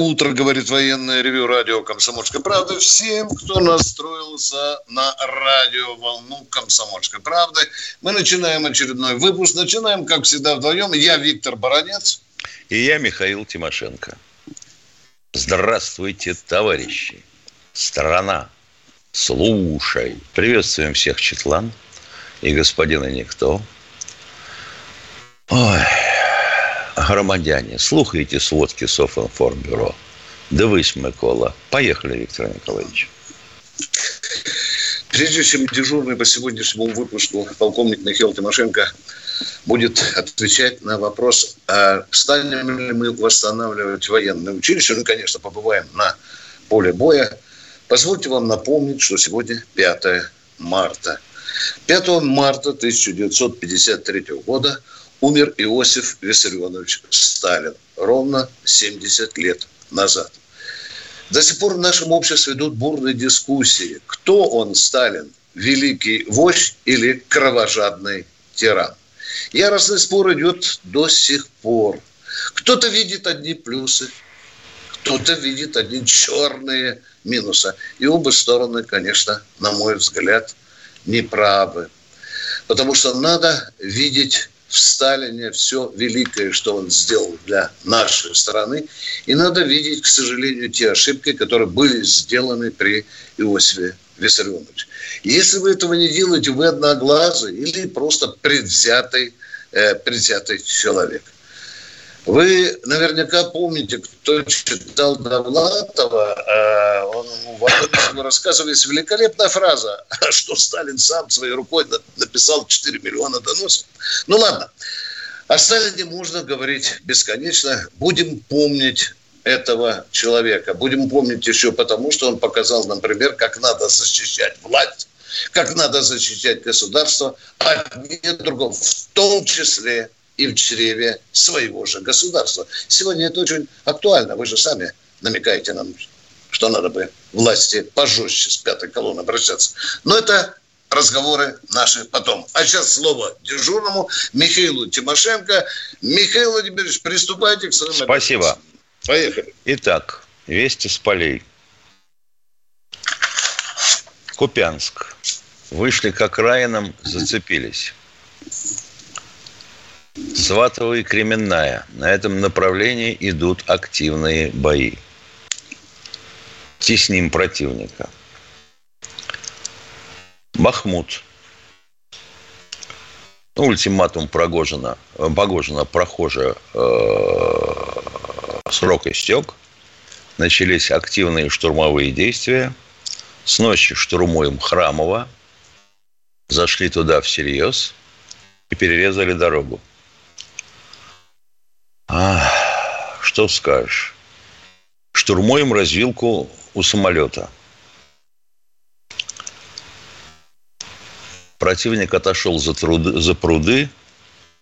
Утро, говорит военное ревю радио «Комсомольская правда» всем, кто настроился на радиоволну «Комсомольской правды». Мы начинаем очередной выпуск. Начинаем, как всегда, вдвоем. Я Виктор Баранец. И я Михаил Тимошенко. Здравствуйте, товарищи. Страна. Слушай. Приветствуем всех Четлан и господина Никто. Ой, громадяне, слухайте сводки Софинформбюро. Дивись, Микола. Поехали, Виктор Николаевич. Прежде чем дежурный по сегодняшнему выпуску полковник Михаил Тимошенко будет отвечать на вопрос, а станем ли мы восстанавливать военное училище, ну, конечно, побываем на поле боя, позвольте вам напомнить, что сегодня 5 марта. 5 марта 1953 года умер Иосиф Виссарионович Сталин ровно 70 лет назад. До сих пор в нашем обществе идут бурные дискуссии. Кто он, Сталин? Великий вождь или кровожадный тиран? Яростный спор идет до сих пор. Кто-то видит одни плюсы, кто-то видит одни черные минусы. И оба стороны, конечно, на мой взгляд, неправы. Потому что надо видеть в Сталине все великое, что он сделал для нашей страны. И надо видеть, к сожалению, те ошибки, которые были сделаны при Иосифе Виссарионовиче. Если вы этого не делаете, вы одноглазый или просто предвзятый, э, предвзятый человек. Вы наверняка помните, кто читал Довлатова, э, он в одном рассказывается великолепная фраза, что Сталин сам своей рукой написал 4 миллиона доносов. Ну ладно, о Сталине можно говорить бесконечно. Будем помнить этого человека. Будем помнить еще потому, что он показал, например, как надо защищать власть, как надо защищать государство от другого, в том числе и в чреве своего же государства. Сегодня это очень актуально. Вы же сами намекаете нам, что надо бы власти пожестче с пятой колонны обращаться. Но это разговоры наши потом. А сейчас слово дежурному Михаилу Тимошенко. Михаил Владимирович, приступайте к своим Спасибо. Поехали. Итак, вести с полей. Купянск. Вышли к окраинам, зацепились. Сватово и Кременная. На этом направлении идут активные бои. Тесним противника. Бахмут. Ну, ультиматум Прогожина, Погожина прохожая э, срок истек. Начались активные штурмовые действия. С ночи штурмуем Храмово. Зашли туда всерьез и перерезали дорогу. А, что скажешь? Штурмуем развилку у самолета. Противник отошел за, труды, за пруды.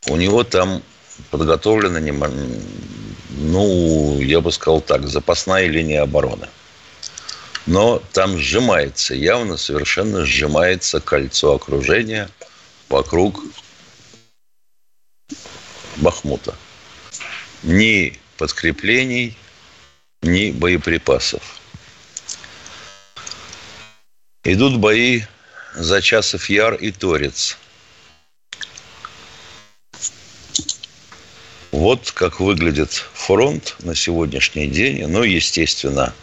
У него там подготовлена, ну, я бы сказал так, запасная линия обороны. Но там сжимается, явно совершенно сжимается кольцо окружения вокруг Бахмута ни подкреплений, ни боеприпасов. Идут бои за Часов Яр и Торец. Вот как выглядит фронт на сегодняшний день. Ну, естественно,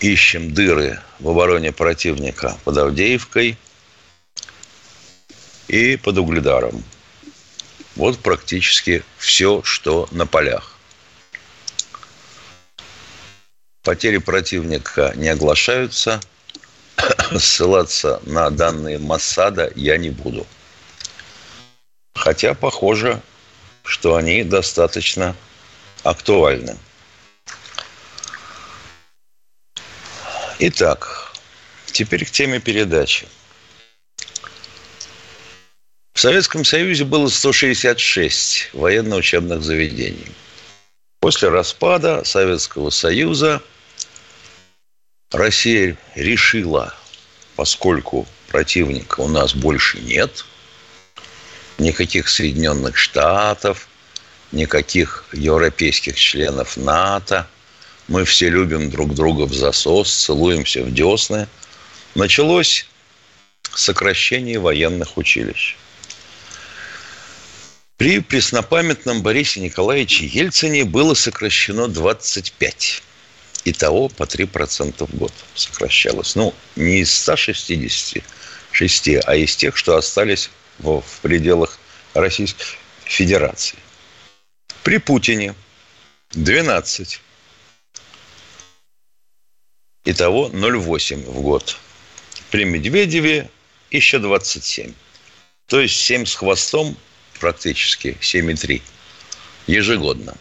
ищем дыры в обороне противника под Авдеевкой и под Угледаром – вот практически все, что на полях. Потери противника не оглашаются. Ссылаться на данные Массада я не буду. Хотя похоже, что они достаточно актуальны. Итак, теперь к теме передачи. В Советском Союзе было 166 военно-учебных заведений. После распада Советского Союза Россия решила, поскольку противника у нас больше нет, никаких Соединенных Штатов, никаких европейских членов НАТО, мы все любим друг друга в засос, целуемся в десны, началось сокращение военных училищ. При преснопамятном Борисе Николаевиче Ельцине было сокращено 25. Итого по 3% в год сокращалось. Ну, не из 166, а из тех, что остались в, пределах Российской Федерации. При Путине 12. Итого 0,8 в год. При Медведеве еще 27. То есть 7 с хвостом практически 7,3 ежегодно.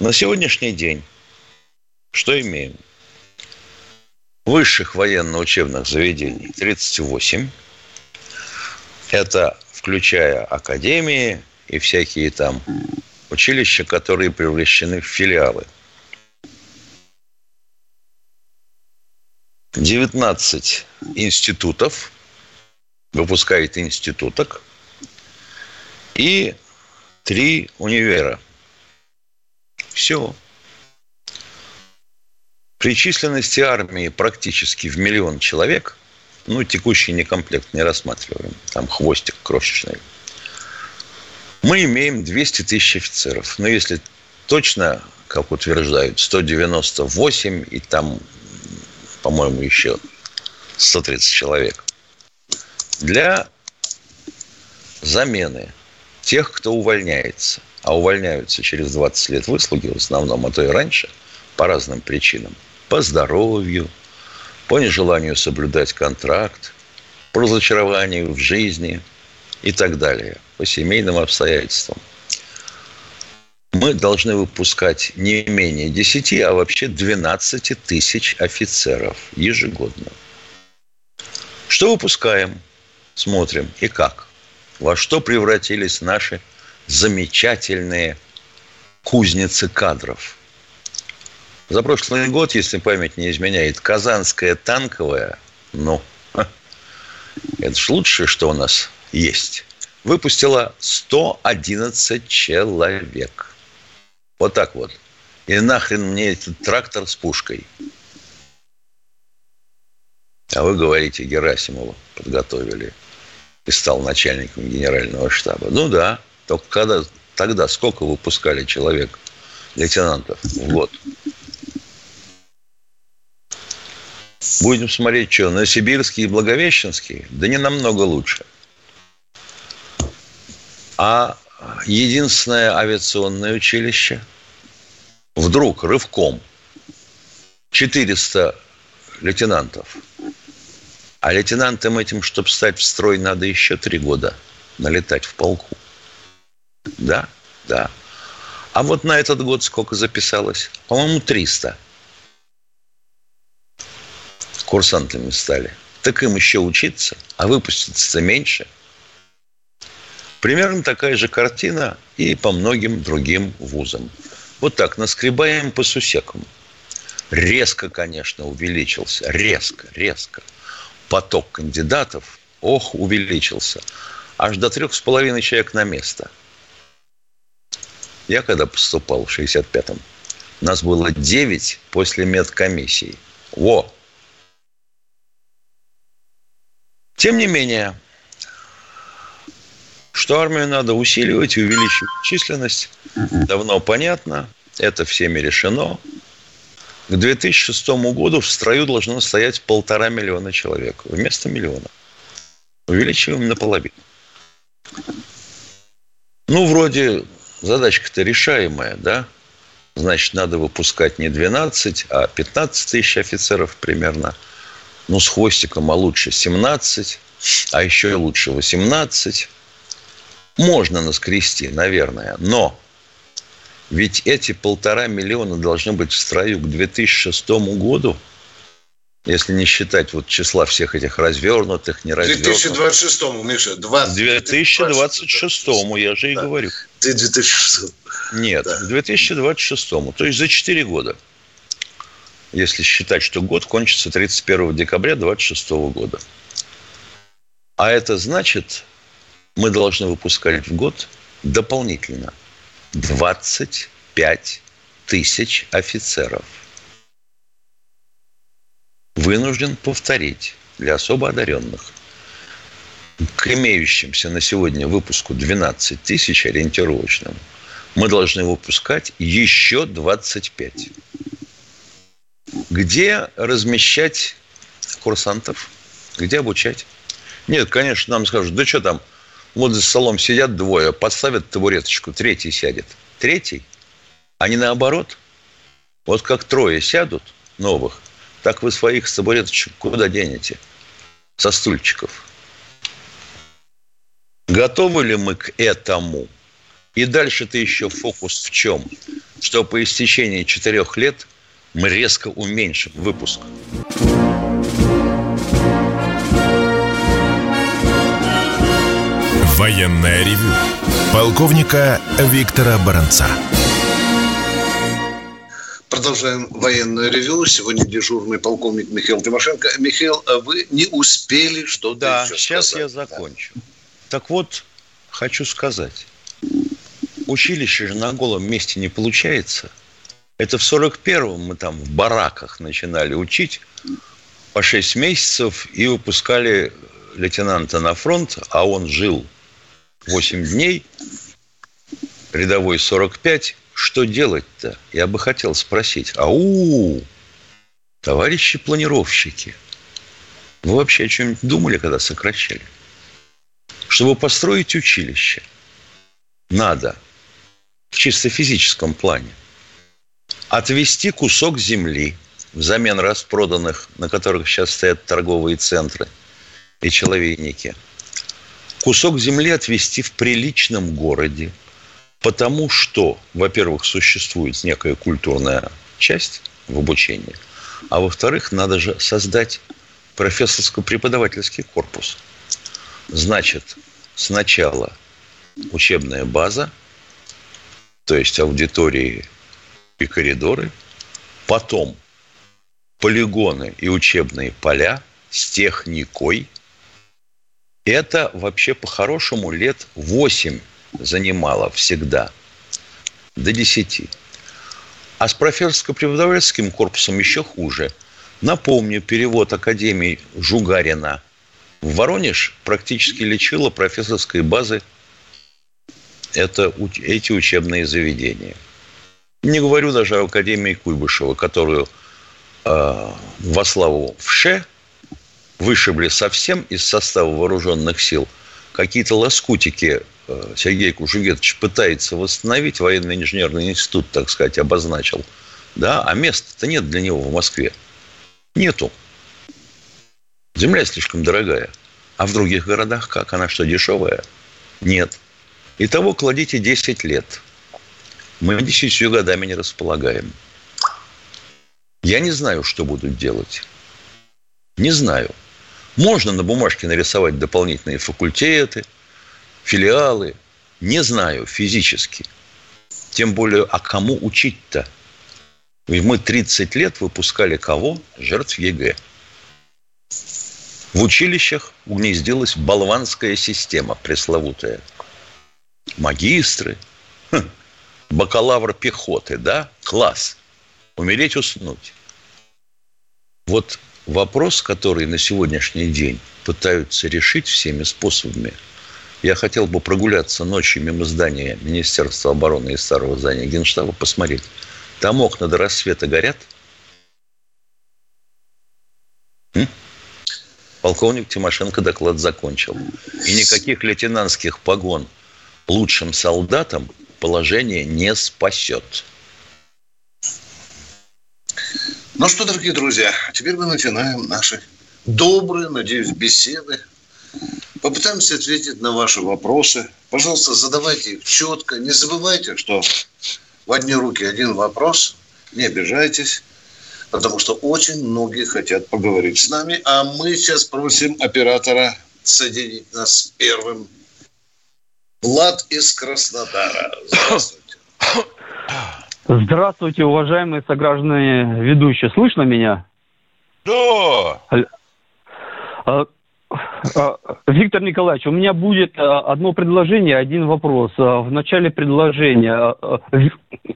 На сегодняшний день что имеем? Высших военно-учебных заведений 38. Это включая академии и всякие там училища, которые превращены в филиалы. 19 институтов, выпускает институток, и три универа. Все. При численности армии практически в миллион человек, ну, текущий некомплект не рассматриваем, там хвостик крошечный, мы имеем 200 тысяч офицеров. Но если точно, как утверждают, 198 и там, по-моему, еще 130 человек. Для замены тех, кто увольняется, а увольняются через 20 лет выслуги в основном, а то и раньше, по разным причинам. По здоровью, по нежеланию соблюдать контракт, по разочарованию в жизни и так далее, по семейным обстоятельствам. Мы должны выпускать не менее 10, а вообще 12 тысяч офицеров ежегодно. Что выпускаем? Смотрим. И как? Во что превратились наши замечательные кузницы кадров. За прошлый год, если память не изменяет, Казанская танковая, ну, это ж лучшее, что у нас есть, выпустила 111 человек. Вот так вот. И нахрен мне этот трактор с пушкой. А вы говорите, Герасимову подготовили и стал начальником генерального штаба. Ну да, только когда, тогда сколько выпускали человек, лейтенантов в год? Будем смотреть, что, на Сибирский и Благовещенский? Да не намного лучше. А единственное авиационное училище вдруг рывком 400 лейтенантов а лейтенантам этим, чтобы стать в строй, надо еще три года налетать в полку. Да, да. А вот на этот год сколько записалось? По-моему, 300. Курсантами стали. Так им еще учиться, а выпуститься меньше. Примерно такая же картина и по многим другим вузам. Вот так, наскребаем по сусекам. Резко, конечно, увеличился. Резко, резко поток кандидатов, ох, увеличился. Аж до трех с половиной человек на место. Я когда поступал в 65-м, нас было 9 после медкомиссии. Во! Тем не менее, что армию надо усиливать и увеличивать численность, давно понятно. Это всеми решено. К 2006 году в строю должно стоять полтора миллиона человек вместо миллиона. Увеличиваем наполовину. Ну, вроде задачка-то решаемая, да? Значит, надо выпускать не 12, а 15 тысяч офицеров примерно. Ну, с хвостиком, а лучше 17, а еще и лучше 18. Можно наскрести, наверное, но ведь эти полтора миллиона должны быть в строю к 2006 году. если не считать вот числа всех этих развернутых, неразвернутых. 2026, Миша, 20, 2026, я же и да. говорю. Ты 2006. Нет, да. 2026, то есть за 4 года. Если считать, что год кончится 31 декабря 2026 года. А это значит, мы должны выпускать в год дополнительно 25 тысяч офицеров – вынужден повторить для особо одаренных. К имеющимся на сегодня выпуску 12 тысяч ориентировочным мы должны выпускать еще 25. Где размещать курсантов? Где обучать? Нет, конечно, нам скажут, да что там, вот за столом сидят двое, поставят табуреточку, третий сядет. Третий? А не наоборот? Вот как трое сядут новых, так вы своих табуреточек куда денете? Со стульчиков. Готовы ли мы к этому? И дальше-то еще фокус в чем? Что по истечении четырех лет мы резко уменьшим выпуск. Военная ревю. Полковника Виктора Баранца. Продолжаем военное ревю. Сегодня дежурный полковник Михаил Тимошенко. Михаил, а вы не успели что-то Да, сейчас сказать. я закончу. Да. Так вот, хочу сказать. Училище же на голом месте не получается. Это в 41-м мы там в бараках начинали учить по 6 месяцев и выпускали лейтенанта на фронт, а он жил 8 дней, рядовой 45, что делать-то? Я бы хотел спросить. Ау, товарищи планировщики, вы вообще о чем-нибудь думали, когда сокращали? Чтобы построить училище, надо в чисто физическом плане отвести кусок земли взамен распроданных, на которых сейчас стоят торговые центры и человейники. Кусок земли отвести в приличном городе – Потому что, во-первых, существует некая культурная часть в обучении, а во-вторых, надо же создать профессорско-преподавательский корпус. Значит, сначала учебная база, то есть аудитории и коридоры, потом полигоны и учебные поля с техникой. Это вообще по-хорошему лет 8 занимала всегда до 10. А с профессорско-преподавательским корпусом еще хуже. Напомню, перевод Академии Жугарина в Воронеж практически лечила профессорской базы это, эти учебные заведения. Не говорю даже о Академии Куйбышева, которую э, во славу ВШЭ вышибли совсем из состава вооруженных сил. Какие-то лоскутики Э, Сергей Кужугетович пытается восстановить, военный инженерный институт, так сказать, обозначил, да, а места-то нет для него в Москве. Нету. Земля слишком дорогая. А в других городах как? Она что, дешевая? Нет. Итого кладите 10 лет. Мы 10 годами не располагаем. Я не знаю, что будут делать. Не знаю. Можно на бумажке нарисовать дополнительные факультеты – филиалы. Не знаю физически. Тем более, а кому учить-то? Ведь мы 30 лет выпускали кого? Жертв ЕГЭ. В училищах угнездилась болванская система пресловутая. Магистры, хм, бакалавр пехоты, да? Класс. Умереть, уснуть. Вот вопрос, который на сегодняшний день пытаются решить всеми способами – я хотел бы прогуляться ночью мимо здания Министерства обороны и старого здания Генштаба, посмотреть. Там окна до рассвета горят. М? Полковник Тимошенко доклад закончил. И никаких лейтенантских погон лучшим солдатам положение не спасет. Ну что, дорогие друзья, теперь мы начинаем наши добрые, надеюсь, беседы Попытаемся ответить на ваши вопросы. Пожалуйста, задавайте их четко. Не забывайте, что в одни руки один вопрос. Не обижайтесь. потому что очень многие хотят поговорить с нами, а мы сейчас просим оператора соединить нас с первым. Влад из Краснодара. Здравствуйте. Здравствуйте, уважаемые сограждане ведущие. Слышно меня? Да. А, а, Виктор Николаевич, у меня будет а, одно предложение, один вопрос. В начале предложения.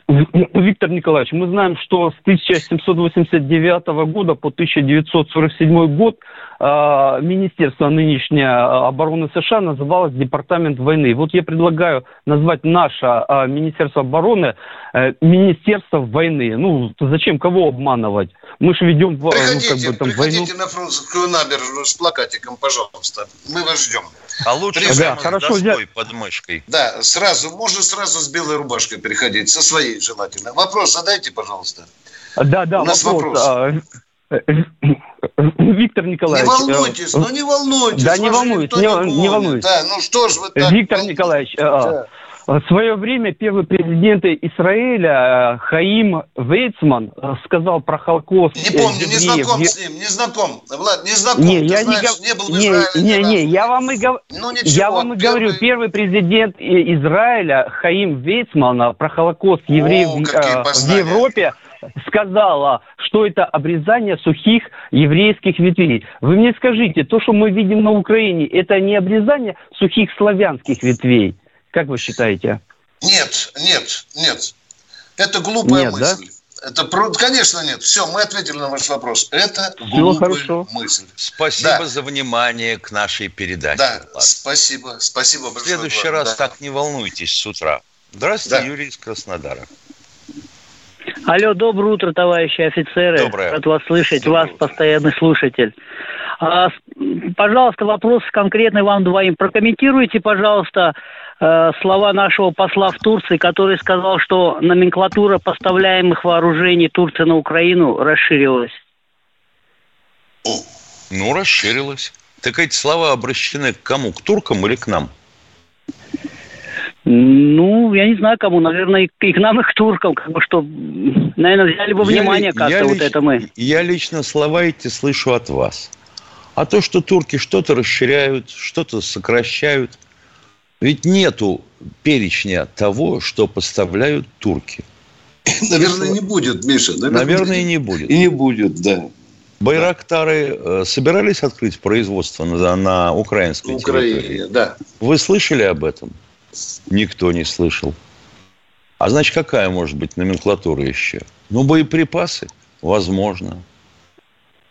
Виктор Николаевич, мы знаем, что с 1789 года по 1947 год Министерство нынешнее обороны США называлось Департамент войны. Вот я предлагаю назвать наше Министерство обороны э, Министерство войны. Ну, зачем кого обманывать? Мы же ведем приходите, ну, как бы, там, приходите войну. на французскую набережную с плакатиком, пожалуйста. Мы вас ждем. А лучше да, хорошо, с я... под мышкой. Да, сразу, можно сразу с белой рубашкой переходить, со своей желательно. Вопрос задайте, пожалуйста. Да, да, У нас вопрос. вопрос. Э, э, Виктор Николаевич. Не э, волнуйтесь, ну не волнуйтесь. Да, не волнуйтесь, не, не волнуйтесь. Да, ну что ж вы так... Виктор Николаевич, да. В свое время первый президент Израиля Хаим Вейцман сказал про Холокост. Не помню, не знаком в... с ним, не знаком. Влад, не знаком. Не, Ты я знаешь, не, не был в Израиле. Не, не, не, я вам и, гов... ну, ничего, я вам и первый... говорю, первый президент Израиля Хаим Вейцман про Холокост евреев О, в Европе сказала, что это обрезание сухих еврейских ветвей. Вы мне скажите, то, что мы видим на Украине, это не обрезание сухих славянских ветвей? Как вы считаете? Нет, нет, нет. Это глупая нет, мысль. Да? Это, конечно, нет. Все, мы ответили на ваш вопрос. Это Все глупая хорошо. мысль. Спасибо да. за внимание к нашей передаче. Да, Влад. спасибо. Спасибо большое. В следующий Влад. раз да. так не волнуйтесь с утра. Здравствуйте, да. Юрий из Краснодара. Алло, доброе утро, товарищи офицеры. Доброе. Рад вас слышать, доброе вас утро. постоянный слушатель. А, пожалуйста, вопрос конкретный вам двоим. Прокомментируйте, пожалуйста, Э, слова нашего посла в Турции, который сказал, что номенклатура поставляемых вооружений Турции на Украину расширилась. Ну, расширилась. Так эти слова обращены к кому? К туркам или к нам? Ну, я не знаю кому, наверное, и к нам, и к туркам, как бы что, наверное, взяли бы внимание как-то я вот лич, это мы. Я лично слова эти слышу от вас. А то, что турки что-то расширяют, что-то сокращают – ведь нету перечня того, что поставляют турки. Наверное, не будет, Миша. Наверное, Наверное не будет. И не будет, да. Байрактары да. собирались открыть производство на, на украинской Украине, территории? да. Вы слышали об этом? Никто не слышал. А значит, какая может быть номенклатура еще? Ну, боеприпасы? Возможно.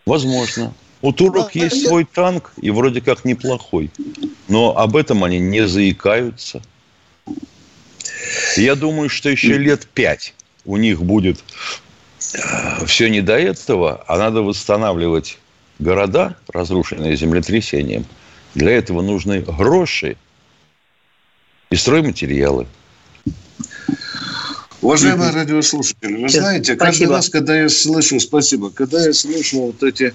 Возможно. У турок есть свой танк, и вроде как неплохой. Но об этом они не заикаются. Я думаю, что еще лет пять у них будет э, все не до этого, а надо восстанавливать города, разрушенные землетрясением. Для этого нужны гроши и стройматериалы. Уважаемые радиослушатели, вы знаете, каждый раз, когда я слышу, спасибо, когда я слышу вот эти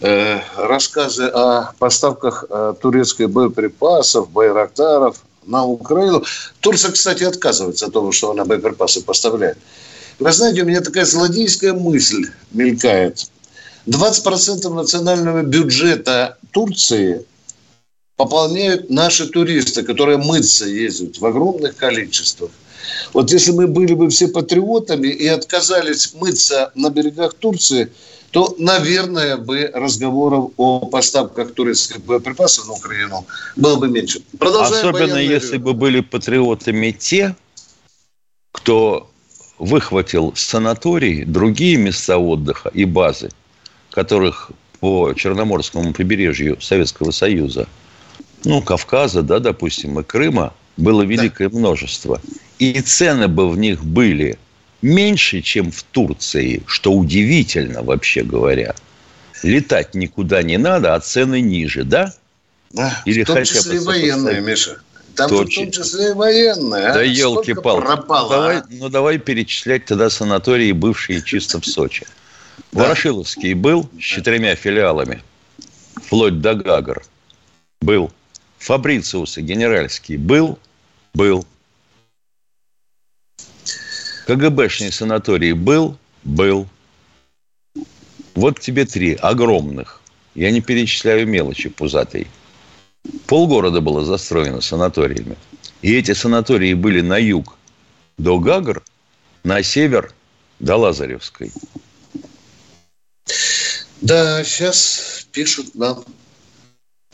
Э, рассказы о поставках э, турецких боеприпасов, байрактаров на Украину. Турция, кстати, отказывается от того, что она боеприпасы поставляет. Вы знаете, у меня такая злодейская мысль мелькает. 20% национального бюджета Турции пополняют наши туристы, которые мыться ездят в огромных количествах. Вот если мы были бы все патриотами и отказались мыться на берегах Турции – то, наверное, бы разговоров о поставках турецких боеприпасов на Украину было бы меньше. Продолжаем Особенно если бы были патриотами те, кто выхватил санатории, другие места отдыха и базы, которых по Черноморскому побережью Советского Союза, ну, Кавказа, да, допустим, и Крыма, было великое да. множество. И цены бы в них были меньше, чем в Турции, что удивительно вообще говоря. Летать никуда не надо, а цены ниже, да? Да, Или в том числе бы военные, Миша. Там в том числе и военные. Да а? елки-палки. Ну, давай, а? ну, давай перечислять тогда санатории, бывшие чисто в Сочи. Ворошиловский был с четырьмя филиалами, вплоть до Гагар. Был. Фабрициусы генеральский был? Был. КГБшный санаторий был? Был. Вот тебе три огромных. Я не перечисляю мелочи пузатые. Полгорода было застроено санаториями. И эти санатории были на юг до Гагр, на север до Лазаревской. Да, сейчас пишут нам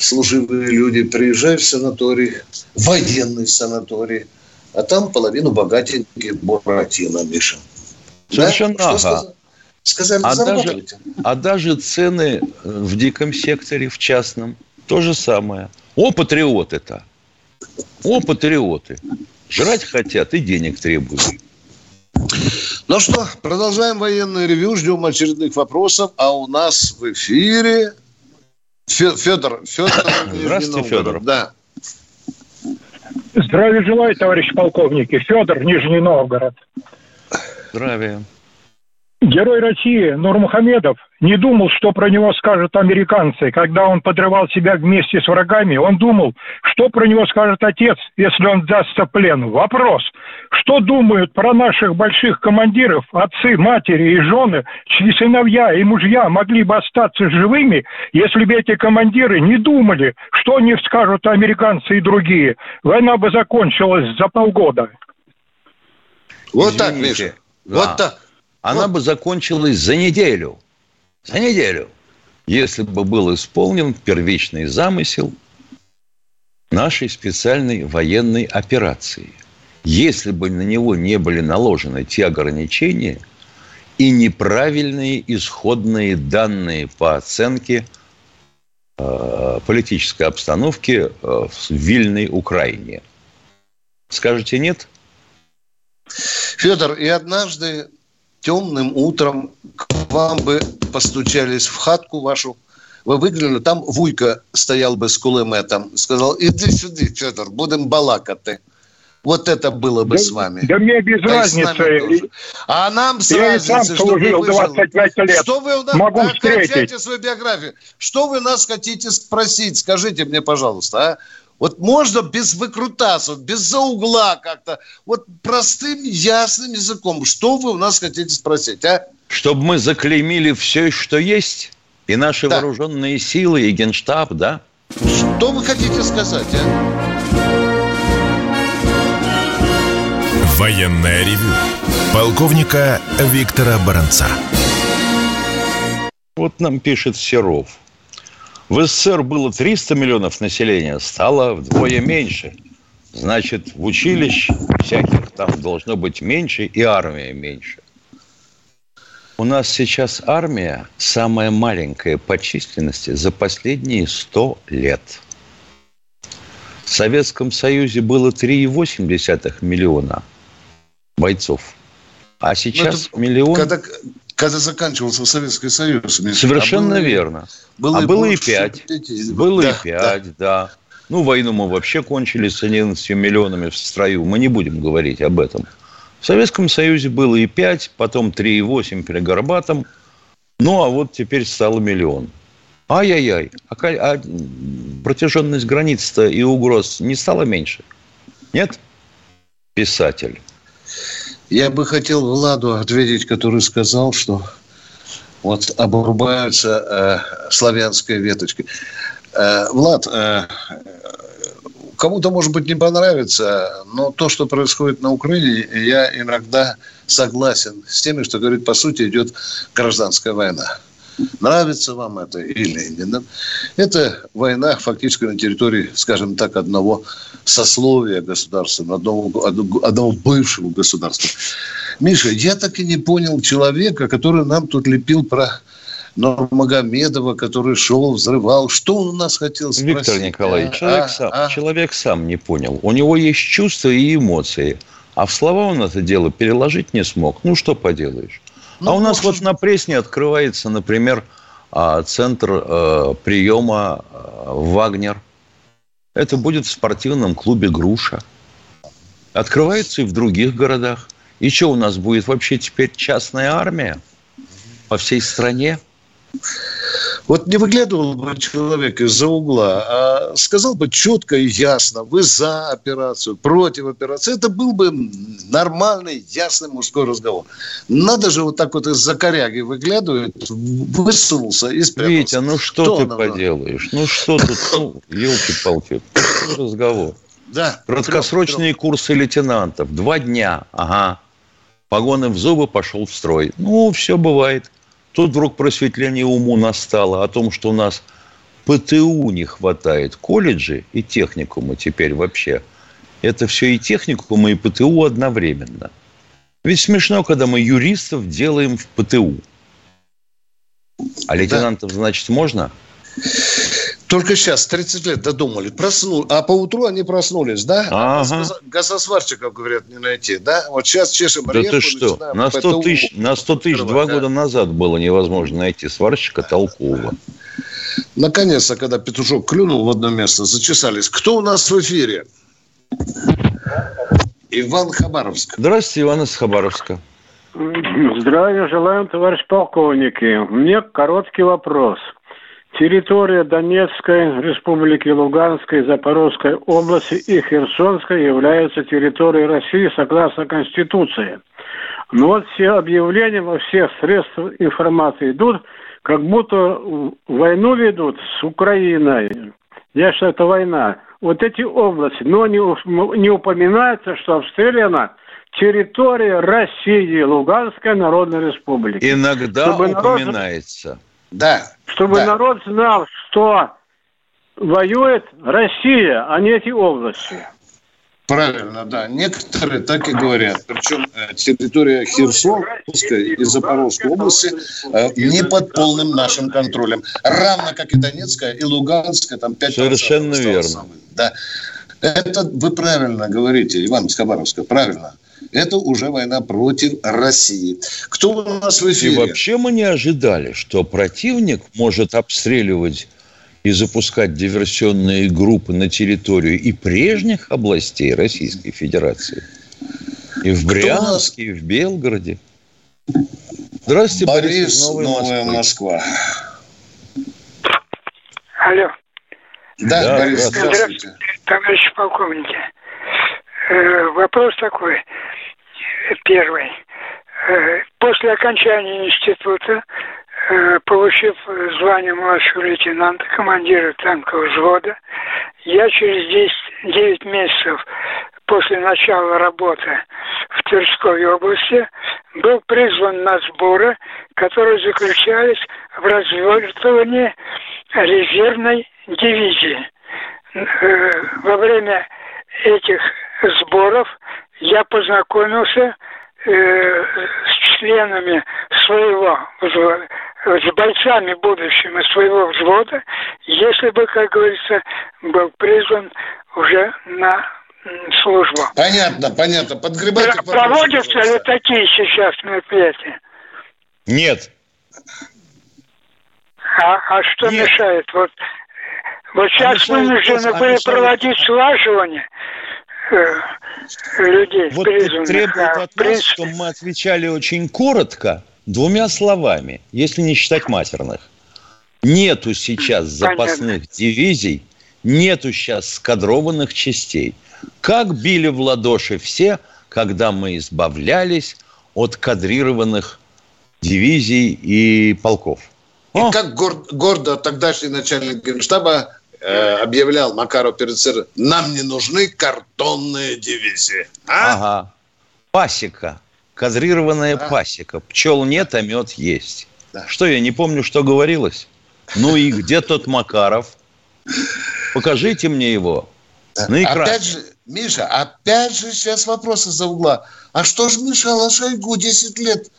служивые люди, приезжай в санаторий, военный санаторий, а там половину богатеньких Буратино, Миша. Совершенно да? ага. Сказали, а даже, а даже цены в диком секторе, в частном, то же самое. О, патриоты-то! О, патриоты! Жрать хотят и денег требуют. Ну что, продолжаем военное ревю, ждем очередных вопросов. А у нас в эфире Федор. Федор Здравствуйте, Федор. Да. Здравия желаю, товарищ полковники. Федор, Нижний Новгород. Здравия. Герой России Нурмухамедов не думал, что про него скажут американцы. Когда он подрывал себя вместе с врагами, он думал, что про него скажет отец, если он дастся плен. Вопрос, что думают про наших больших командиров, отцы, матери и жены, чьи сыновья и мужья могли бы остаться живыми, если бы эти командиры не думали, что они скажут американцы и другие. Война бы закончилась за полгода. Вот Извините. так, Миша. Да. Вот так она бы закончилась за неделю. За неделю. Если бы был исполнен первичный замысел нашей специальной военной операции. Если бы на него не были наложены те ограничения и неправильные исходные данные по оценке э, политической обстановки э, в Вильной Украине. Скажете нет? Федор, и однажды темным утром к вам бы постучались в хатку вашу, вы выглянули, там Вуйка стоял бы с кулеметом, сказал, иди сюда, Федор, будем балакать. Вот это было бы да, с вами. Да мне без да разницы. А нам с Я разницей, что вы 25 лет. Что вы у нас... Могу встретить. свою биографию. Что вы нас хотите спросить? Скажите мне, пожалуйста, а? Вот можно без выкрутасов, без за угла как-то, вот простым, ясным языком. Что вы у нас хотите спросить, а? Чтобы мы заклеймили все, что есть, и наши да. вооруженные силы, и генштаб, да? Что вы хотите сказать, а? Военная ревю. Полковника Виктора Баранца. Вот нам пишет Серов. В СССР было 300 миллионов населения, стало вдвое меньше. Значит, в училище всяких там должно быть меньше и армия меньше. У нас сейчас армия самая маленькая по численности за последние 100 лет. В Советском Союзе было 3,8 миллиона бойцов. А сейчас ну, миллион... Когда, когда заканчивался Советский Союз. Совершенно а было, верно. Было а было и пять. Было да, и пять, да. да. Ну, войну мы вообще кончили с 11 миллионами в строю. Мы не будем говорить об этом. В Советском Союзе было и 5, потом 3,8 при Горбатом. Ну, а вот теперь стало миллион. Ай-яй-яй. А, а протяженность границ-то и угроз не стала меньше? Нет? Писатель. Я бы хотел Владу ответить, который сказал, что вот обрубаются э, славянской веточкой. Э, Влад, э, кому-то, может быть, не понравится, но то, что происходит на Украине, я иногда согласен с теми, что говорит, по сути, идет гражданская война. Нравится вам это или нет. Это война фактически на территории, скажем так, одного сословия государства, одного, одного бывшего государства. Миша, я так и не понял человека, который нам тут лепил про Нурмагомедова, который шел, взрывал. Что он у нас хотел спросить? Виктор Николаевич, а? человек, а, сам, а? человек сам не понял. У него есть чувства и эмоции. А в слова он это дело переложить не смог. Ну, что поделаешь. Ну, а у нас может... вот на Пресне открывается, например, а, центр э, приема э, «Вагнер». Это будет в спортивном клубе «Груша». Открывается и в других городах. И что у нас будет вообще теперь частная армия по всей стране? Вот не выглядывал бы человек из-за угла, а сказал бы четко и ясно, вы за операцию, против операции. Это был бы нормальный, ясный мужской разговор. Надо же вот так вот из-за коряги выглядывает, высунулся и спрятался. Витя, ну что Кто ты поделаешь? Ну что тут, ну, елки-палки, разговор. Да. Краткосрочные курсы лейтенантов. Два дня. Ага. Погоны в зубы, пошел в строй. Ну, все бывает. Тут вдруг просветление уму настало о том, что у нас ПТУ не хватает, колледжи и техникумы теперь вообще. Это все и техникумы, и ПТУ одновременно. Ведь смешно, когда мы юристов делаем в ПТУ. А лейтенантов, да. значит, можно? Только сейчас, 30 лет додумали, проснули, а по утру они проснулись, да? Ага. Газосварщиков, говорят, не найти, да? Вот сейчас чешем Да ты что, на 100 тысяч, на 100 тысяч два да. года назад было невозможно найти сварщика толкового. Наконец-то, когда петушок клюнул в одно место, зачесались. Кто у нас в эфире? Иван Хабаровск. Здравствуйте, Иван из Хабаровска. Здравия желаем, товарищ полковники. Мне короткий вопрос – Территория Донецкой Республики, Луганской, Запорожской области и Херсонской являются территорией России согласно Конституции. Но вот все объявления во всех средствах информации идут, как будто войну ведут с Украиной. Я считаю, это война. Вот эти области, но не, не упоминается, что обстреляна территория России, Луганской Народной Республики. Иногда Чтобы упоминается. Народ да. Чтобы да. народ знал, что воюет Россия, а не эти области. Правильно, да. Некоторые так и говорят. Причем э, территория Херсонской и Запорожской области э, не под полным нашим контролем. Равно как и Донецкая и Луганская, там 5 Совершенно верно. Да. Это вы правильно говорите, Иван Скобаровская, правильно это уже война против России. Кто у нас в эфире? И вообще мы не ожидали, что противник может обстреливать и запускать диверсионные группы на территорию и прежних областей Российской Федерации. И в Брянске, и в Белгороде. Здравствуйте, Борис, Борис Новая, Новая Москва. Алло. Да, да Борис, здравствуйте. здравствуйте. Товарищи полковники. Э, вопрос такой первый. Э, после окончания института, э, получив звание младшего лейтенанта, командира танкового взвода, я через 10, 9 месяцев после начала работы в Тверской области был призван на сборы, которые заключались в развертывании резервной дивизии. Э, во время этих сборов я познакомился э, с членами своего взвода, с бойцами будущими своего взвода, если бы, как говорится, был призван уже на службу. Понятно, понятно. Подгребайте Про- Проводятся ли такие сейчас мероприятия? Нет. А, а что Нет. мешает? Вот, вот сейчас а вынуждены были проводить слаживание Э, людей вот требует а, от нас, чтобы мы отвечали очень коротко, двумя словами, если не считать матерных. Нету сейчас запасных Понятно. дивизий, нету сейчас скадрованных частей. Как били в ладоши все, когда мы избавлялись от кадрированных дивизий и полков. И О! как гордо тогдашний начальник генштаба э, объявлял Макаров перед СССР, нам не нужны картонные дивизии. А? Ага. Пасека. Кадрированная да. пасека. Пчел нет, а мед есть. Да. Что, я не помню, что говорилось? Ну и где тот Макаров? Покажите мне его. На экране. Опять же, Миша, опять же сейчас вопросы за угла. А что же мешало Шойгу 10 лет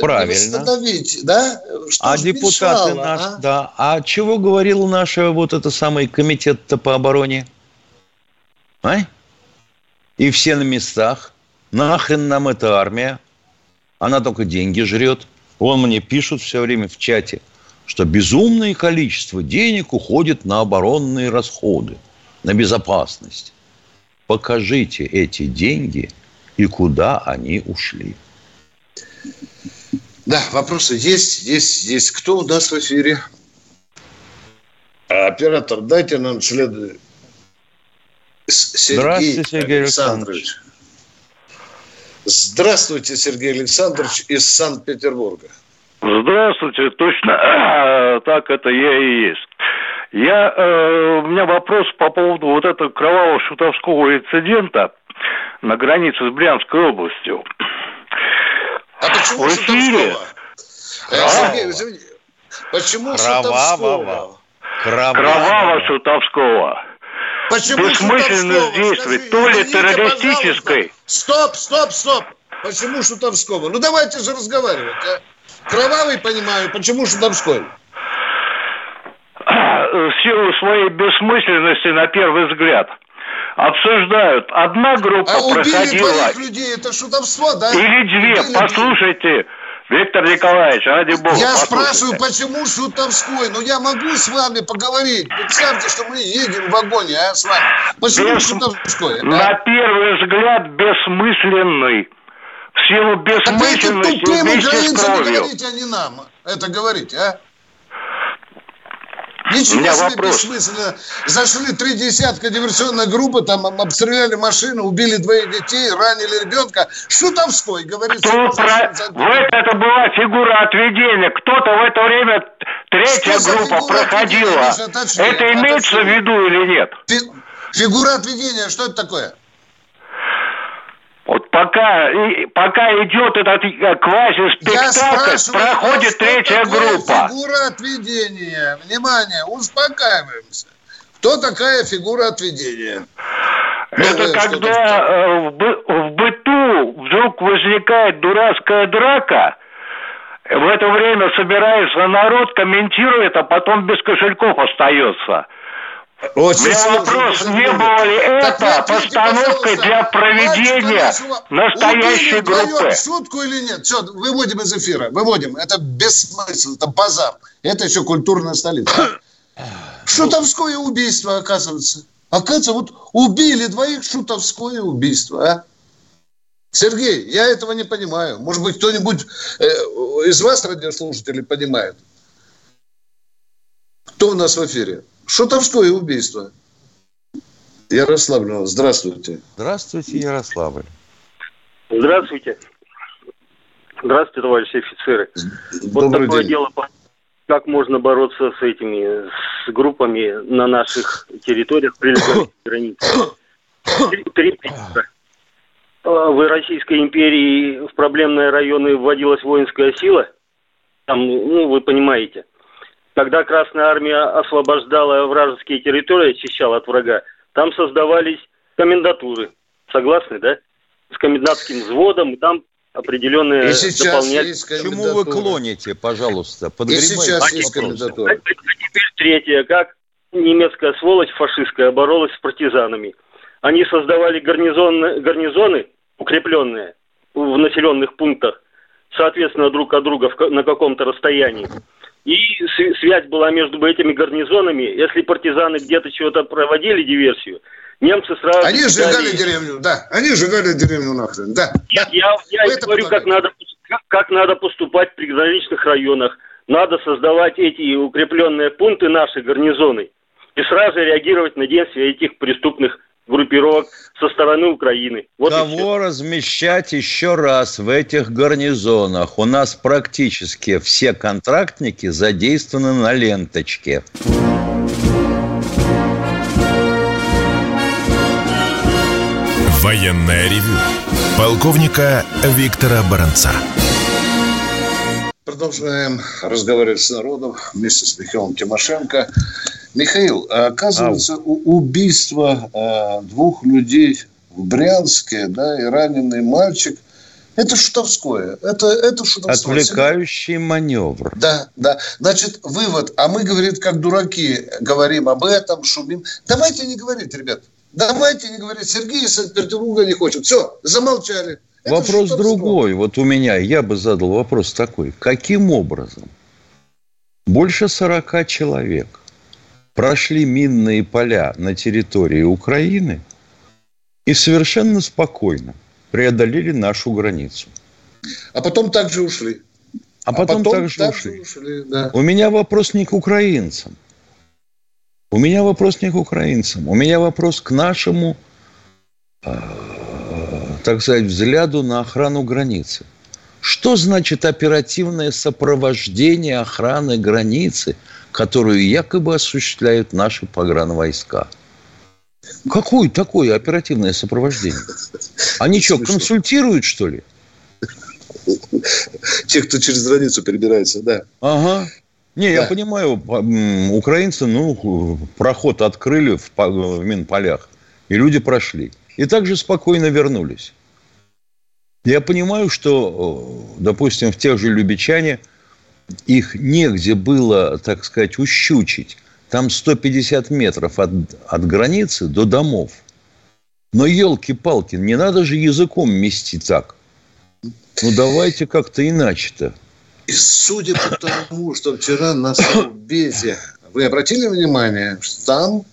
Правильно. Восстановить, да? Что а депутаты мешало, наши, а? да. А чего говорил наш вот это самый комитет по обороне? А? И все на местах. Нахрен нам эта армия? Она только деньги жрет. Вон мне пишут все время в чате, что безумное количество денег уходит на оборонные расходы, на безопасность. Покажите эти деньги и куда они ушли. Да, вопросы есть, есть, есть. Кто у нас в эфире? оператор, дайте нам следующий. Сергей Здравствуйте, Сергей Александрович. Александрович. Здравствуйте, Сергей Александрович из Санкт-Петербурга. Здравствуйте, точно так это я и есть. Я, э, у меня вопрос по поводу вот этого кровавого шутовского инцидента на границе с Брянской областью. А почему в эфире... Э, Сергей, извините, почему Кровавого. Кровавого. Кровавого шутовского. Почему Бессмысленность действий, то ли террористической. Стоп, стоп, стоп. Почему Шутовского? Ну давайте же разговаривать. А? Кровавый, понимаю, почему Шутовской? В силу своей бессмысленности на первый взгляд обсуждают. Одна группа а проходила... людей, это шутовство, да? Или две, убили послушайте. Виктор Николаевич, ради бога. Я спрашиваю, почему Шутовской? Ну, я могу с вами поговорить. Представьте, что мы едем в вагоне, а, с вами. Почему Бес... Шутовской? А? На первый взгляд бессмысленный. В силу бессмысленности так тупым украинцам говорите, а не нам. Это говорите, а? Ничего себе вопрос. бессмысленно. Зашли три десятка диверсионной группы, там обстреляли машину, убили двоих детей, ранили ребенка. Шутовской, говорит. Кто про... Вот это была фигура отведения. Кто-то в это время, третья Что группа проходила. Это имеется в виду или нет? Фигура отведения, что это такое? Вот пока, пока идет этот э, квази-спектакль, проходит третья группа. Фигура отведения. Внимание, успокаиваемся. Кто такая фигура отведения? Это ну, когда э, в, в быту вдруг возникает дурацкая драка, в это время собирается народ, комментирует, а потом без кошельков остается. Очень У вопрос, не было ли это постановкой для проведения настоящей группы? шутку или нет? Все, выводим из эфира, выводим. Это бессмысленно, это базар. Это еще культурная столица. Шутовское убийство, оказывается. Оказывается, вот убили двоих, шутовское убийство, а? Сергей, я этого не понимаю. Может быть, кто-нибудь э, из вас, радиослушателей, понимает? Кто у нас в эфире? Шутовское убийство. Ярославль, здравствуйте. Здравствуйте, Ярославль. Здравствуйте. Здравствуйте, товарищи офицеры. Добрый вот такое день. дело, как можно бороться с этими, с группами на наших территориях, прилегающих к границе. Три В Российской империи в проблемные районы вводилась воинская сила. Там, ну, вы понимаете – когда Красная Армия освобождала вражеские территории, очищала от врага, там создавались комендатуры. Согласны, да? С комендантским взводом, и там определенные и сейчас Есть К чему вы клоните, пожалуйста? И сейчас есть комендатура. А, теперь третье. Как немецкая сволочь фашистская боролась с партизанами. Они создавали гарнизоны, гарнизоны укрепленные в населенных пунктах, соответственно, друг от друга на каком-то расстоянии. И связь была между этими гарнизонами. Если партизаны где-то чего-то проводили диверсию, немцы сразу... Они сжигали деревню, да. Они сжигали деревню нахрен, да. Нет, я, я говорю, как надо, как, как надо поступать в приграничных районах. Надо создавать эти укрепленные пункты, наши гарнизоны, и сразу реагировать на действия этих преступных группировок со стороны Украины. Вот Кого размещать еще раз в этих гарнизонах? У нас практически все контрактники задействованы на ленточке. Военная ревю. Полковника Виктора Баранца. Продолжаем разговаривать с народом вместе с Михаилом Тимошенко. Михаил, оказывается, а... убийство а, двух людей в Брянске, да, и раненый мальчик, это шутовское. Это, это шутовское. Отвлекающий маневр. Да, да. Значит, вывод. А мы, говорит, как дураки, говорим об этом, шумим. Давайте не говорить, ребят. Давайте не говорить. Сергей из Санкт-Петербурга не хочет. Все, замолчали. Это вопрос другой. Вот у меня, я бы задал вопрос такой. Каким образом больше 40 человек – прошли минные поля на территории Украины и совершенно спокойно преодолели нашу границу. А потом также ушли. А потом, а потом также, также ушли. ушли да. У меня вопрос не к украинцам. У меня вопрос не к украинцам. У меня вопрос к нашему, э, так сказать, взгляду на охрану границы. Что значит оперативное сопровождение охраны границы, которую якобы осуществляют наши погранвойска? Какое такое оперативное сопровождение? Они что, консультируют, что ли? Те, кто через границу перебирается, да. Ага. Не, да. я понимаю, украинцы, ну, проход открыли в, в Минполях, и люди прошли. И также спокойно вернулись. Я понимаю, что, допустим, в тех же Любичане их негде было, так сказать, ущучить. Там 150 метров от, от границы до домов. Но елки-палки, не надо же языком мести так. Ну, давайте как-то иначе-то. И судя по тому, что вчера на Совбезе, вы обратили внимание, что там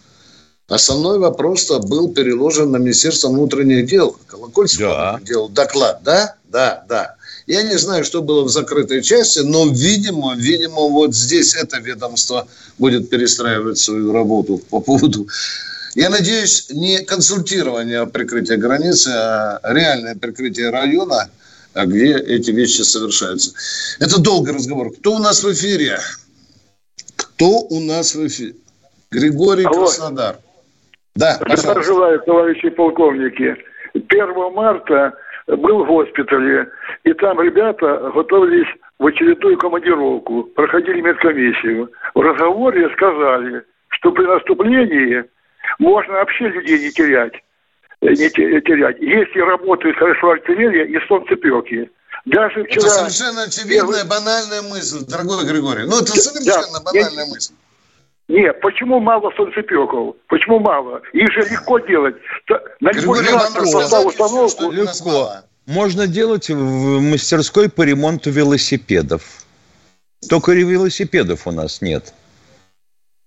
основной вопрос-то был переложен на Министерство внутренних дел. Колокольцев да. делал доклад, да? Да, да. Я не знаю, что было в закрытой части, но, видимо, видимо, вот здесь это ведомство будет перестраивать свою работу по поводу я надеюсь, не консультирование прикрытия границы, а реальное прикрытие района – где эти вещи совершаются. Это долгий разговор. Кто у нас в эфире? Кто у нас в эфире? Григорий Алло. Краснодар. Да, пожалуйста. желаю, товарищи полковники. 1 марта был в госпитале, и там ребята готовились в очередную командировку, проходили медкомиссию. В разговоре сказали, что при наступлении можно вообще людей не терять не терять. Если работает хорошо артиллерия и солнцепеки, даже вчера... Это совершенно очевидная, банальная мысль, дорогой Григорий. Ну, это совершенно да, банальная я... мысль. Нет, почему мало солнцепеков? Почему мало? Их же легко делать. На любой поставил установку. Легко. Можно делать в мастерской по ремонту велосипедов. Только велосипедов у нас нет.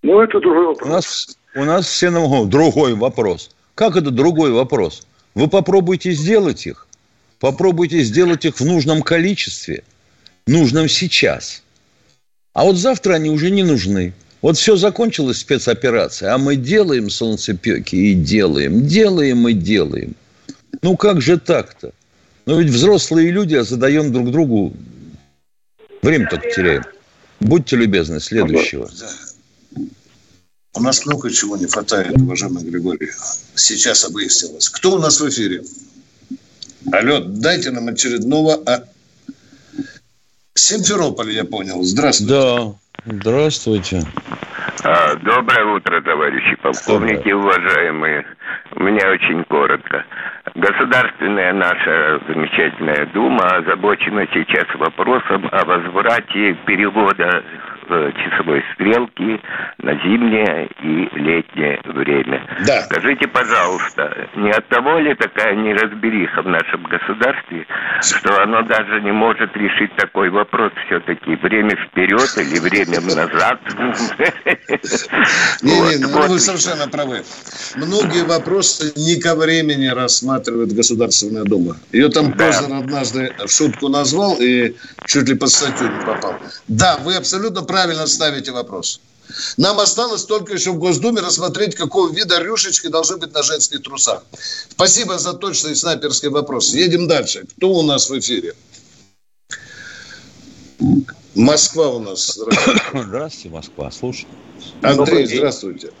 Ну, это другой вопрос. У нас, у нас все на... Другой вопрос. Как это другой вопрос? Вы попробуйте сделать их. Попробуйте сделать их в нужном количестве, нужном сейчас. А вот завтра они уже не нужны. Вот все закончилось спецоперация, а мы делаем солнцепеки и делаем, делаем и делаем. Ну как же так-то? Ну ведь взрослые люди, а задаем друг другу время только теряем. Будьте любезны, следующего. У нас много чего не хватает, уважаемый Григорий. Сейчас выяснилось. Кто у нас в эфире? Алло, дайте нам очередного... А... Симферополь, я понял. Здравствуйте. Да, здравствуйте. А, доброе утро, товарищи полковники, уважаемые. У меня очень коротко. Государственная наша замечательная дума озабочена сейчас вопросом о возврате перевода часовой стрелки на зимнее и летнее время. Да. Скажите, пожалуйста, не от того ли такая неразбериха в нашем государстве, что оно даже не может решить такой вопрос все-таки время вперед или время назад? Не, не, ну, вы совершенно правы. Многие вопросы не ко времени рассматривает Государственная Дума. Ее там Познер однажды в шутку назвал и чуть ли под статью не попал. Да, вы абсолютно правы правильно ставите вопрос. Нам осталось только еще в Госдуме рассмотреть, какого вида рюшечки должны быть на женских трусах. Спасибо за точный снайперский вопрос. Едем дальше. Кто у нас в эфире? Москва у нас. Здравствуйте, здравствуйте Москва. Слушай. Андрей, здравствуйте.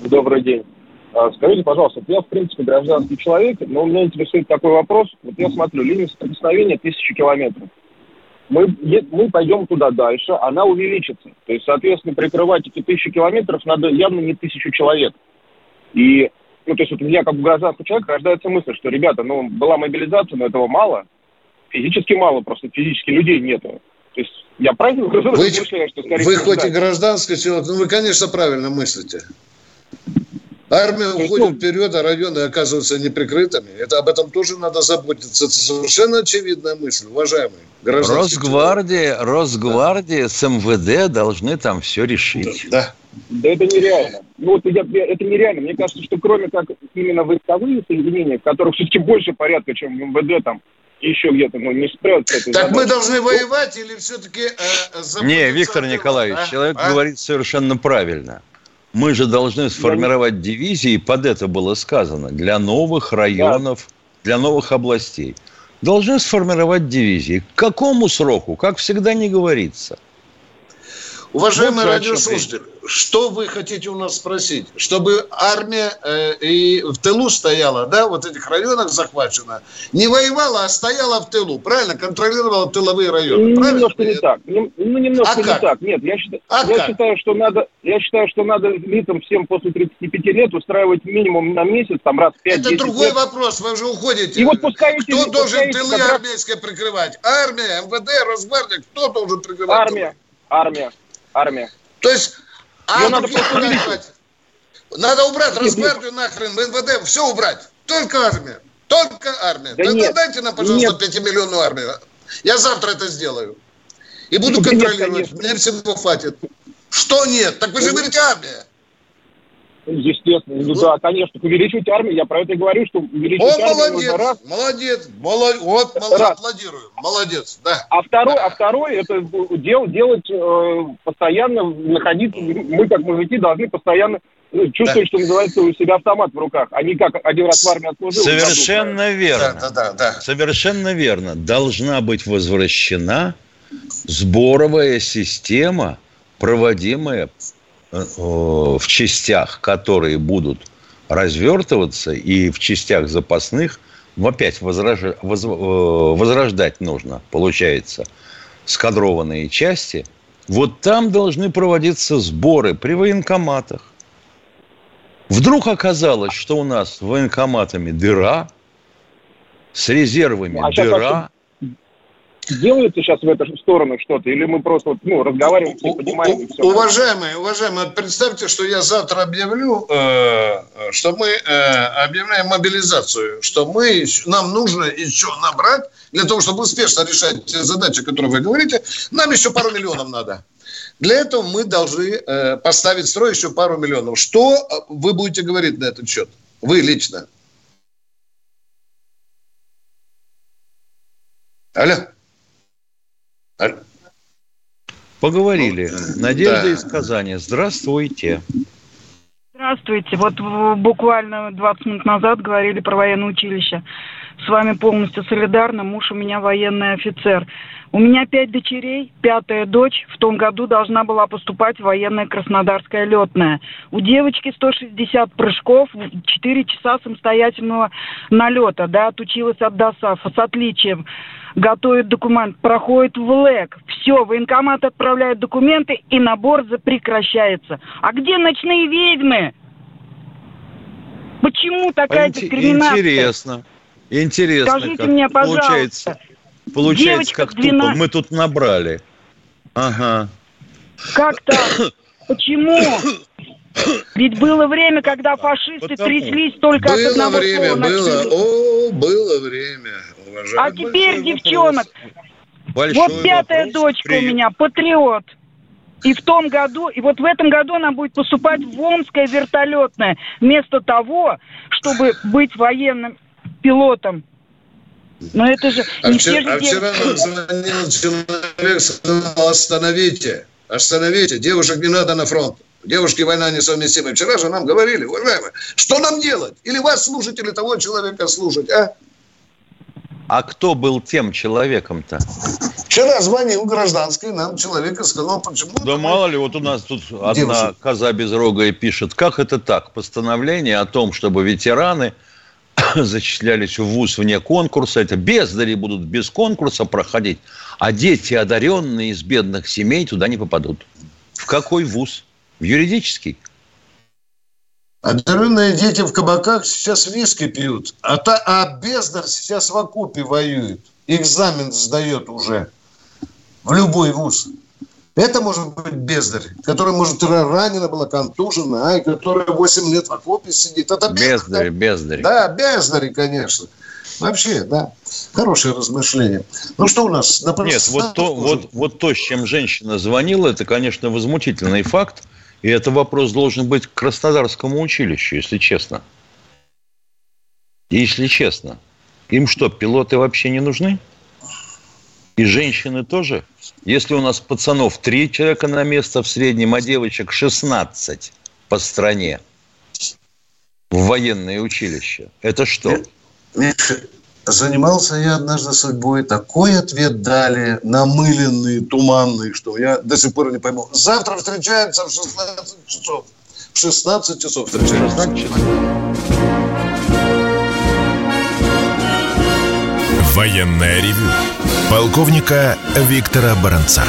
Добрый день. А, скажите, пожалуйста, я, в принципе, гражданский человек, но меня интересует такой вопрос. Вот я смотрю, линия соприкосновения тысячи километров мы, мы пойдем туда дальше, она увеличится. То есть, соответственно, прикрывать эти тысячи километров надо явно не тысячу человек. И, ну, то есть, вот у меня, как у гражданского человека, рождается мысль, что, ребята, ну, была мобилизация, но этого мало, физически мало, просто физически людей нету. То есть, я правильно вы, мысляю, что, скорее Вы хоть и гражданский человек, но вы, конечно, правильно мыслите. Армия уходит вперед, а районы оказываются неприкрытыми. Это об этом тоже надо заботиться. Это совершенно очевидная мысль, уважаемые Росгвардия, человек. Росгвардия да. с МВД должны там все решить. Да. Да это нереально. Ну, вот я, это нереально. Мне кажется, что кроме как именно войсковые соединения, которых все-таки больше порядка, чем в МВД там, еще где-то, ну, не справятся. Так задачей. мы должны воевать или все-таки... Э, не, Виктор Николаевич, а? человек а? говорит совершенно правильно Мы же должны сформировать дивизии, под это было сказано, для новых районов, для новых областей. Должны сформировать дивизии. К какому сроку? Как всегда не говорится – Уважаемые вот радиослушатели, что вы хотите у нас спросить? Чтобы армия э, и в тылу стояла, да, вот этих районах захвачена, не воевала, а стояла в тылу, правильно? Контролировала тыловые районы, ну, Немножко не так. Ну, ну немножко а не как? так. Нет, я, считаю, а я считаю, что надо, я считаю, что надо лицам всем после 35 лет устраивать минимум на месяц, там раз в 5 Это другой лет. вопрос, вы уже уходите. И вот пускай Кто эти, должен пускай тылы раз... армейские прикрывать? Армия, МВД, Росгвардия, кто должен прикрывать? Армия, армия армия. То есть а надо убрать. Надо убрать Росгвардию нахрен, МВД, все убрать. Только армия. Только армия. Да Тогда нет, дайте нам, пожалуйста, нет. 5-миллионную армию. Я завтра это сделаю. И буду ну, контролировать. Нет, Мне всего хватит. Что нет? Так вы же говорите армия. Естественно, ну, да, конечно, увеличивать армию, я про это и говорю, что увеличивать О, армию молодец, раз. молодец, молодец, вот, молодец, аплодирую, молодец, да. А второй, да. а второй, это дел, делать э, постоянно, находиться, мы как мужики должны постоянно ну, чувствовать, да. что называется, у себя автомат в руках, а не как один раз в армии отслужил. Совершенно верно, да, да, да, да. совершенно верно. Должна быть возвращена сборовая система, проводимая Э, в частях, которые будут развертываться, и в частях запасных, ну, опять возраж... воз... Э, возрождать нужно, получается, скадрованные части, вот там должны проводиться сборы при военкоматах. Вдруг оказалось, что у нас военкоматами дыра, с резервами а дыра, делается сейчас в эту сторону что-то, или мы просто ну, разговариваем, все понимаем? И все. Уважаемые, уважаемые, представьте, что я завтра объявлю, э, что мы э, объявляем мобилизацию, что мы, нам нужно еще набрать, для того, чтобы успешно решать те задачи, которые вы говорите, нам еще пару миллионов надо. Для этого мы должны э, поставить строй еще пару миллионов. Что вы будете говорить на этот счет? Вы лично. Алло. Поговорили. Ну, Надежда да. из Казани. Здравствуйте. Здравствуйте. Вот буквально 20 минут назад говорили про военное училище. С вами полностью солидарна. Муж у меня военный офицер. У меня пять дочерей. Пятая дочь в том году должна была поступать в военное Краснодарское летное. У девочки 160 прыжков, 4 часа самостоятельного налета. Да, отучилась от ДОСАФ с отличием готовит документ, проходит в ЛЭК, все, военкомат отправляет документы, и набор прекращается. А где ночные ведьмы? Почему такая Ин- дискриминация? Интересно. Интересно. Скажите как мне, пожалуйста. Получается, получается как 12... тупо. Мы тут набрали. Ага. Как так? Почему? Ведь было время, когда фашисты Потому... тряслись только было от одного время, слова. Было, о, было время уважаю. А теперь, девчонок, Большой вот пятая вопрос. дочка Привет. у меня, патриот. И в том году, и вот в этом году она будет поступать в Омское вертолетное, вместо того, чтобы быть военным пилотом. Но это же а не вчера, все же а вчера нам звонил человек, сказал, остановите, остановите, девушек не надо на фронт. Девушки, война несовместима. Вчера же нам говорили, уважаемые, что нам делать? Или вас слушать, или того человека слушать, а? А кто был тем человеком-то? Вчера звонил гражданский нам человек и сказал, почему... Да мало ли, вот у нас тут одна Девушек. коза безрогая пишет, как это так? Постановление о том, чтобы ветераны зачислялись в ВУЗ вне конкурса, это бездари будут без конкурса проходить, а дети, одаренные из бедных семей, туда не попадут. В какой ВУЗ? В юридический? Одаренные дети в кабаках сейчас виски пьют, а, та, а бездар сейчас в окопе воюет. Экзамен сдает уже в любой вуз. Это может быть бездарь, который, может, ранена была, контужена, а, и которая 8 лет в окопе сидит. Это бездарь. Бездарь, бездарь. Да, бездарь, конечно. Вообще, да, хорошее размышление. Ну что у нас? На Нет, вот то, вот, вот то, с чем женщина звонила, это, конечно, возмутительный факт. И это вопрос должен быть к Краснодарскому училищу, если честно. Если честно. Им что, пилоты вообще не нужны? И женщины тоже? Если у нас пацанов три человека на место в среднем, а девочек 16, по стране в военное училище. Это что? Занимался я однажды судьбой. Такой ответ дали, намыленный, туманный, что я до сих пор не пойму. Завтра встречаемся в 16 часов. В 16 часов встречаемся. Военное ревю полковника Виктора Баранца.